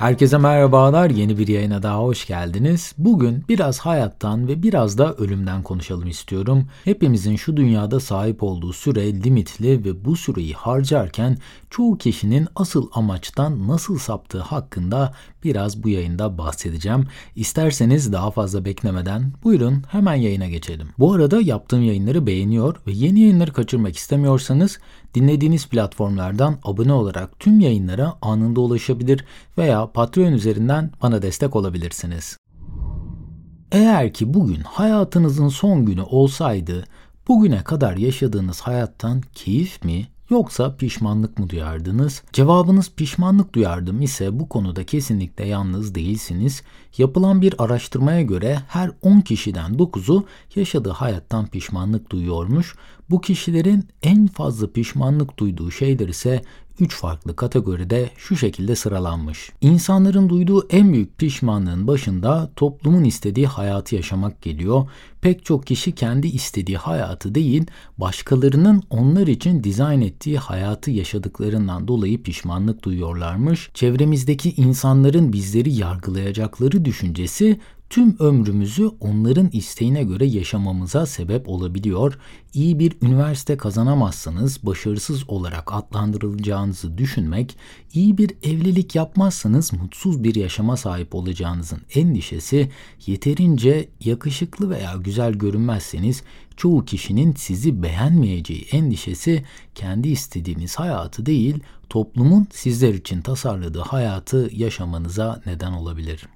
Herkese merhabalar. Yeni bir yayına daha hoş geldiniz. Bugün biraz hayattan ve biraz da ölümden konuşalım istiyorum. Hepimizin şu dünyada sahip olduğu süre limitli ve bu süreyi harcarken çoğu kişinin asıl amaçtan nasıl saptığı hakkında biraz bu yayında bahsedeceğim. İsterseniz daha fazla beklemeden buyurun hemen yayına geçelim. Bu arada yaptığım yayınları beğeniyor ve yeni yayınları kaçırmak istemiyorsanız dinlediğiniz platformlardan abone olarak tüm yayınlara anında ulaşabilir veya Patreon üzerinden bana destek olabilirsiniz. Eğer ki bugün hayatınızın son günü olsaydı, bugüne kadar yaşadığınız hayattan keyif mi yoksa pişmanlık mı duyardınız? Cevabınız pişmanlık duyardım ise bu konuda kesinlikle yalnız değilsiniz. Yapılan bir araştırmaya göre her 10 kişiden 9'u yaşadığı hayattan pişmanlık duyuyormuş. Bu kişilerin en fazla pişmanlık duyduğu şeyler ise 3 farklı kategoride şu şekilde sıralanmış. İnsanların duyduğu en büyük pişmanlığın başında toplumun istediği hayatı yaşamak geliyor. Pek çok kişi kendi istediği hayatı değil, başkalarının onlar için dizayn ettiği hayatı yaşadıklarından dolayı pişmanlık duyuyorlarmış. Çevremizdeki insanların bizleri yargılayacakları düşüncesi tüm ömrümüzü onların isteğine göre yaşamamıza sebep olabiliyor. İyi bir üniversite kazanamazsanız başarısız olarak adlandırılacağınızı düşünmek, iyi bir evlilik yapmazsanız mutsuz bir yaşama sahip olacağınızın endişesi, yeterince yakışıklı veya güzel görünmezseniz çoğu kişinin sizi beğenmeyeceği endişesi kendi istediğiniz hayatı değil, toplumun sizler için tasarladığı hayatı yaşamanıza neden olabilir.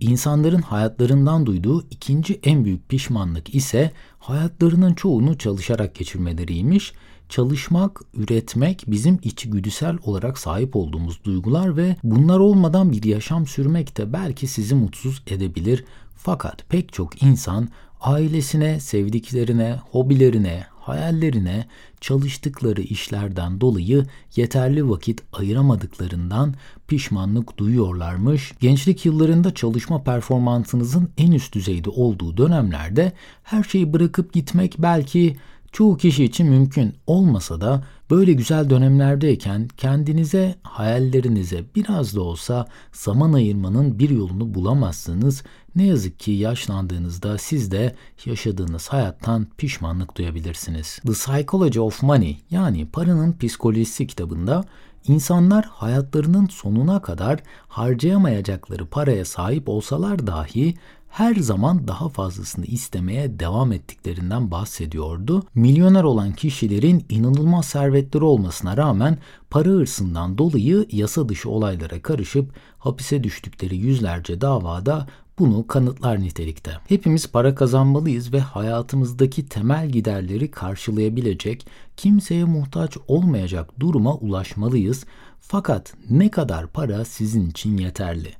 İnsanların hayatlarından duyduğu ikinci en büyük pişmanlık ise hayatlarının çoğunu çalışarak geçirmeleriymiş. Çalışmak, üretmek bizim içgüdüsel olarak sahip olduğumuz duygular ve bunlar olmadan bir yaşam sürmek de belki sizi mutsuz edebilir. Fakat pek çok insan ailesine, sevdiklerine, hobilerine, hayallerine, çalıştıkları işlerden dolayı yeterli vakit ayıramadıklarından pişmanlık duyuyorlarmış. Gençlik yıllarında çalışma performansınızın en üst düzeyde olduğu dönemlerde her şeyi bırakıp gitmek belki çoğu kişi için mümkün olmasa da böyle güzel dönemlerdeyken kendinize, hayallerinize biraz da olsa zaman ayırmanın bir yolunu bulamazsınız. Ne yazık ki yaşlandığınızda siz de yaşadığınız hayattan pişmanlık duyabilirsiniz. The Psychology of Money yani paranın psikolojisi kitabında İnsanlar hayatlarının sonuna kadar harcayamayacakları paraya sahip olsalar dahi her zaman daha fazlasını istemeye devam ettiklerinden bahsediyordu. Milyoner olan kişilerin inanılmaz servetleri olmasına rağmen para hırsından dolayı yasa dışı olaylara karışıp hapise düştükleri yüzlerce davada bunu kanıtlar nitelikte. Hepimiz para kazanmalıyız ve hayatımızdaki temel giderleri karşılayabilecek, kimseye muhtaç olmayacak duruma ulaşmalıyız. Fakat ne kadar para sizin için yeterli?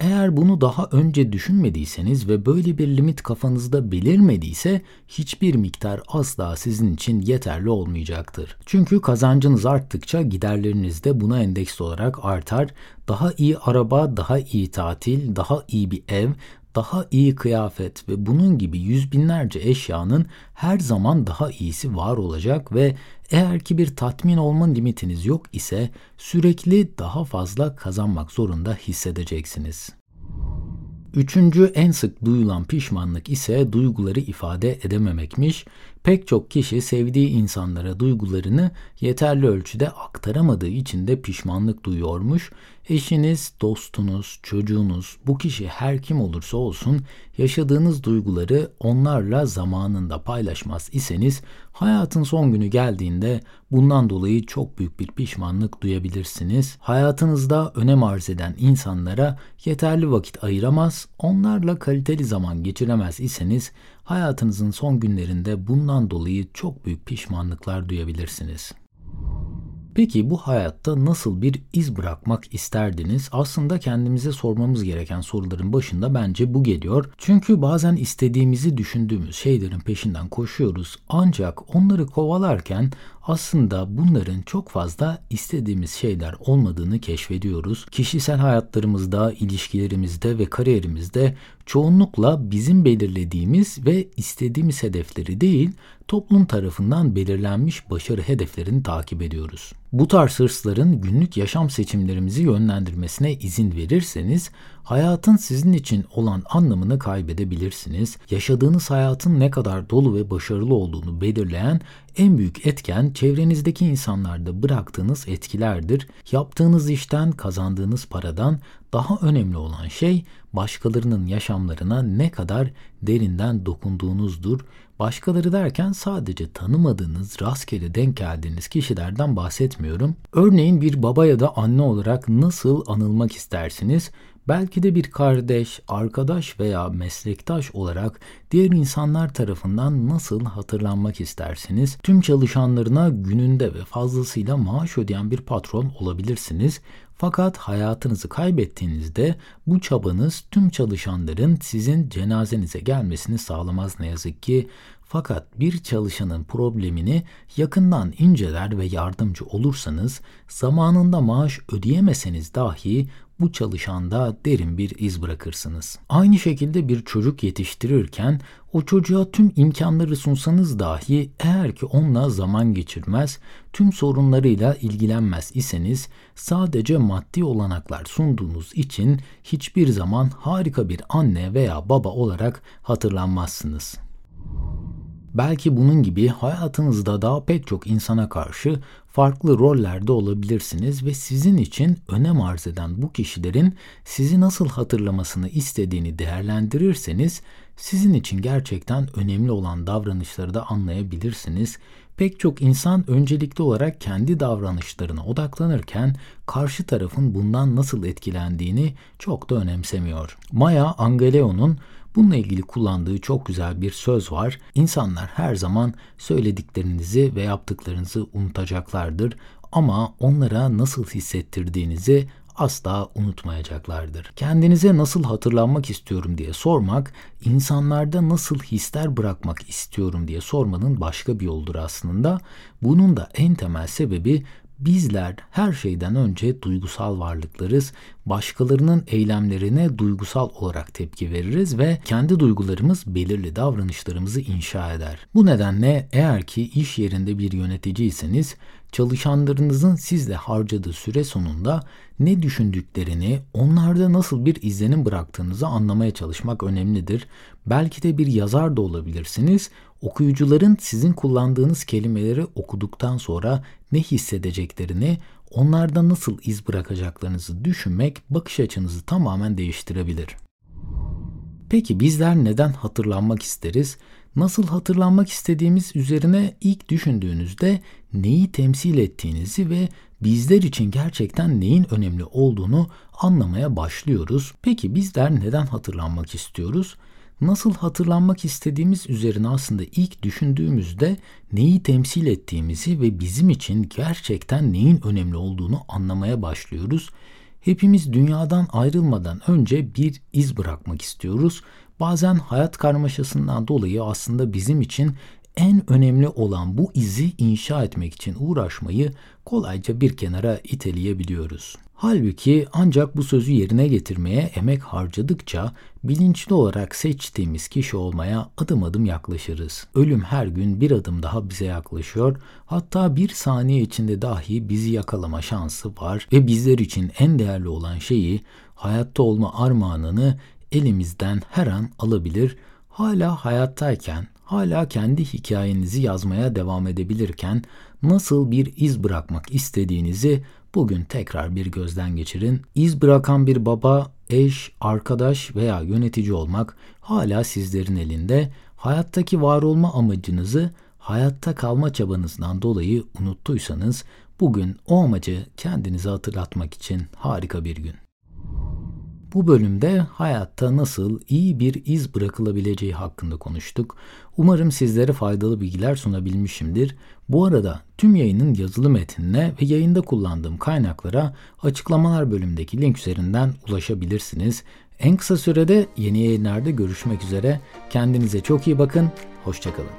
Eğer bunu daha önce düşünmediyseniz ve böyle bir limit kafanızda belirmediyse hiçbir miktar asla sizin için yeterli olmayacaktır. Çünkü kazancınız arttıkça giderleriniz de buna endeks olarak artar. Daha iyi araba, daha iyi tatil, daha iyi bir ev, daha iyi kıyafet ve bunun gibi yüz binlerce eşyanın her zaman daha iyisi var olacak ve eğer ki bir tatmin olma limitiniz yok ise sürekli daha fazla kazanmak zorunda hissedeceksiniz. Üçüncü en sık duyulan pişmanlık ise duyguları ifade edememekmiş. Pek çok kişi sevdiği insanlara duygularını yeterli ölçüde aktaramadığı için de pişmanlık duyuyormuş. Eşiniz, dostunuz, çocuğunuz, bu kişi her kim olursa olsun yaşadığınız duyguları onlarla zamanında paylaşmaz iseniz hayatın son günü geldiğinde bundan dolayı çok büyük bir pişmanlık duyabilirsiniz. Hayatınızda önem arz eden insanlara yeterli vakit ayıramaz, onlarla kaliteli zaman geçiremez iseniz hayatınızın son günlerinde bundan dolayı çok büyük pişmanlıklar duyabilirsiniz. Peki bu hayatta nasıl bir iz bırakmak isterdiniz? Aslında kendimize sormamız gereken soruların başında bence bu geliyor. Çünkü bazen istediğimizi düşündüğümüz şeylerin peşinden koşuyoruz. Ancak onları kovalarken aslında bunların çok fazla istediğimiz şeyler olmadığını keşfediyoruz. Kişisel hayatlarımızda, ilişkilerimizde ve kariyerimizde çoğunlukla bizim belirlediğimiz ve istediğimiz hedefleri değil, toplum tarafından belirlenmiş başarı hedeflerini takip ediyoruz. Bu tarz hırsların günlük yaşam seçimlerimizi yönlendirmesine izin verirseniz hayatın sizin için olan anlamını kaybedebilirsiniz. Yaşadığınız hayatın ne kadar dolu ve başarılı olduğunu belirleyen en büyük etken çevrenizdeki insanlarda bıraktığınız etkilerdir. Yaptığınız işten, kazandığınız paradan daha önemli olan şey başkalarının yaşamlarına ne kadar derinden dokunduğunuzdur. Başkaları derken sadece tanımadığınız, rastgele denk geldiğiniz kişilerden bahsetmiyorum. Örneğin bir baba ya da anne olarak nasıl anılmak istersiniz? Belki de bir kardeş, arkadaş veya meslektaş olarak diğer insanlar tarafından nasıl hatırlanmak istersiniz? Tüm çalışanlarına gününde ve fazlasıyla maaş ödeyen bir patron olabilirsiniz. Fakat hayatınızı kaybettiğinizde bu çabanız tüm çalışanların sizin cenazenize gelmesini sağlamaz ne yazık ki. Fakat bir çalışanın problemini yakından inceler ve yardımcı olursanız zamanında maaş ödeyemeseniz dahi bu çalışanda derin bir iz bırakırsınız. Aynı şekilde bir çocuk yetiştirirken o çocuğa tüm imkanları sunsanız dahi eğer ki onunla zaman geçirmez, tüm sorunlarıyla ilgilenmez iseniz sadece maddi olanaklar sunduğunuz için hiçbir zaman harika bir anne veya baba olarak hatırlanmazsınız. Belki bunun gibi hayatınızda daha pek çok insana karşı farklı rollerde olabilirsiniz ve sizin için önem arz eden bu kişilerin sizi nasıl hatırlamasını istediğini değerlendirirseniz sizin için gerçekten önemli olan davranışları da anlayabilirsiniz. Pek çok insan öncelikli olarak kendi davranışlarına odaklanırken karşı tarafın bundan nasıl etkilendiğini çok da önemsemiyor. Maya Angelou'nun Bununla ilgili kullandığı çok güzel bir söz var. İnsanlar her zaman söylediklerinizi ve yaptıklarınızı unutacaklardır ama onlara nasıl hissettirdiğinizi asla unutmayacaklardır. Kendinize nasıl hatırlanmak istiyorum diye sormak, insanlarda nasıl hisler bırakmak istiyorum diye sormanın başka bir yoldur aslında. Bunun da en temel sebebi Bizler her şeyden önce duygusal varlıklarız. Başkalarının eylemlerine duygusal olarak tepki veririz ve kendi duygularımız belirli davranışlarımızı inşa eder. Bu nedenle eğer ki iş yerinde bir yöneticiyseniz çalışanlarınızın sizle harcadığı süre sonunda ne düşündüklerini, onlarda nasıl bir izlenim bıraktığınızı anlamaya çalışmak önemlidir. Belki de bir yazar da olabilirsiniz. Okuyucuların sizin kullandığınız kelimeleri okuduktan sonra ne hissedeceklerini, onlarda nasıl iz bırakacaklarınızı düşünmek bakış açınızı tamamen değiştirebilir. Peki bizler neden hatırlanmak isteriz? Nasıl hatırlanmak istediğimiz üzerine ilk düşündüğünüzde neyi temsil ettiğinizi ve bizler için gerçekten neyin önemli olduğunu anlamaya başlıyoruz. Peki bizler neden hatırlanmak istiyoruz? Nasıl hatırlanmak istediğimiz üzerine aslında ilk düşündüğümüzde neyi temsil ettiğimizi ve bizim için gerçekten neyin önemli olduğunu anlamaya başlıyoruz. Hepimiz dünyadan ayrılmadan önce bir iz bırakmak istiyoruz. Bazen hayat karmaşasından dolayı aslında bizim için en önemli olan bu izi inşa etmek için uğraşmayı kolayca bir kenara iteleyebiliyoruz. Halbuki ancak bu sözü yerine getirmeye emek harcadıkça bilinçli olarak seçtiğimiz kişi olmaya adım adım yaklaşırız. Ölüm her gün bir adım daha bize yaklaşıyor. Hatta bir saniye içinde dahi bizi yakalama şansı var ve bizler için en değerli olan şeyi hayatta olma armağanını elimizden her an alabilir. Hala hayattayken, hala kendi hikayenizi yazmaya devam edebilirken nasıl bir iz bırakmak istediğinizi Bugün tekrar bir gözden geçirin. İz bırakan bir baba, eş, arkadaş veya yönetici olmak hala sizlerin elinde. Hayattaki var olma amacınızı hayatta kalma çabanızdan dolayı unuttuysanız bugün o amacı kendinize hatırlatmak için harika bir gün. Bu bölümde hayatta nasıl iyi bir iz bırakılabileceği hakkında konuştuk. Umarım sizlere faydalı bilgiler sunabilmişimdir. Bu arada tüm yayının yazılı metnine ve yayında kullandığım kaynaklara açıklamalar bölümündeki link üzerinden ulaşabilirsiniz. En kısa sürede yeni yayınlarda görüşmek üzere. Kendinize çok iyi bakın. Hoşçakalın.